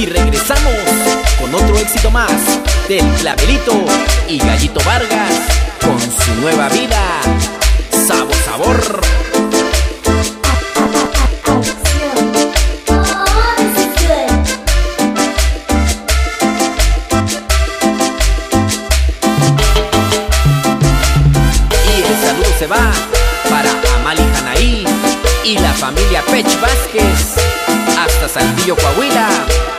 Y regresamos con otro éxito más del Clavelito y Gallito Vargas con su nueva vida. Sabor, sabor. Y el saludo se va para Amali Janaí y la familia Pech Vázquez hasta Saltillo, Coahuila.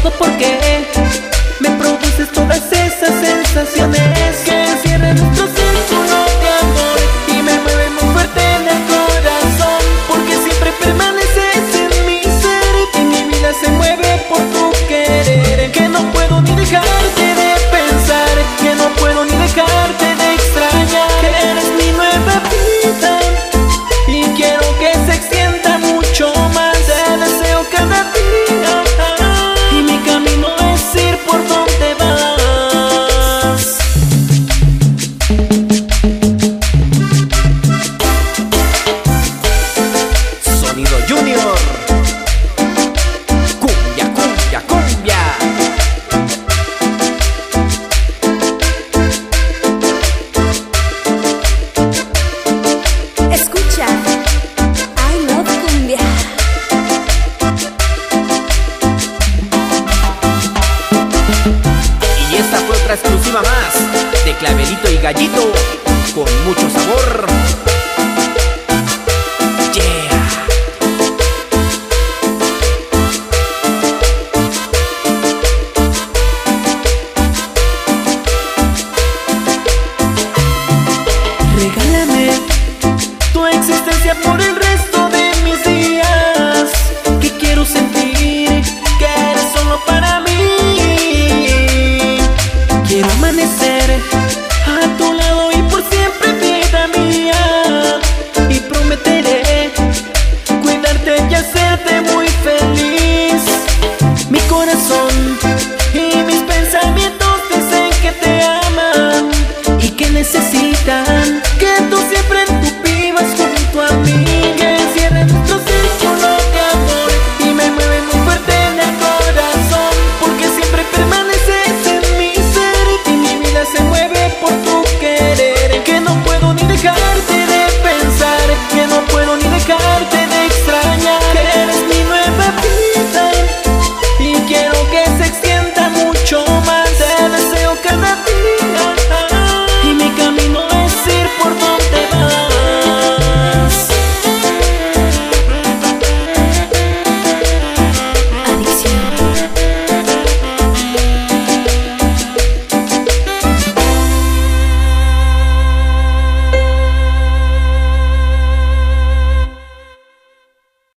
Todo porque me produces todas esas sensaciones. Que encierran nuestro círculo de amor y me mueven muy fuerte en el corazón porque siempre permaneces en mi ser y mi vida se mueve por tu querer. Que no puedo ni dejarte calaverito y gallito con mucho sabor. Regálame tu existencia por corazón.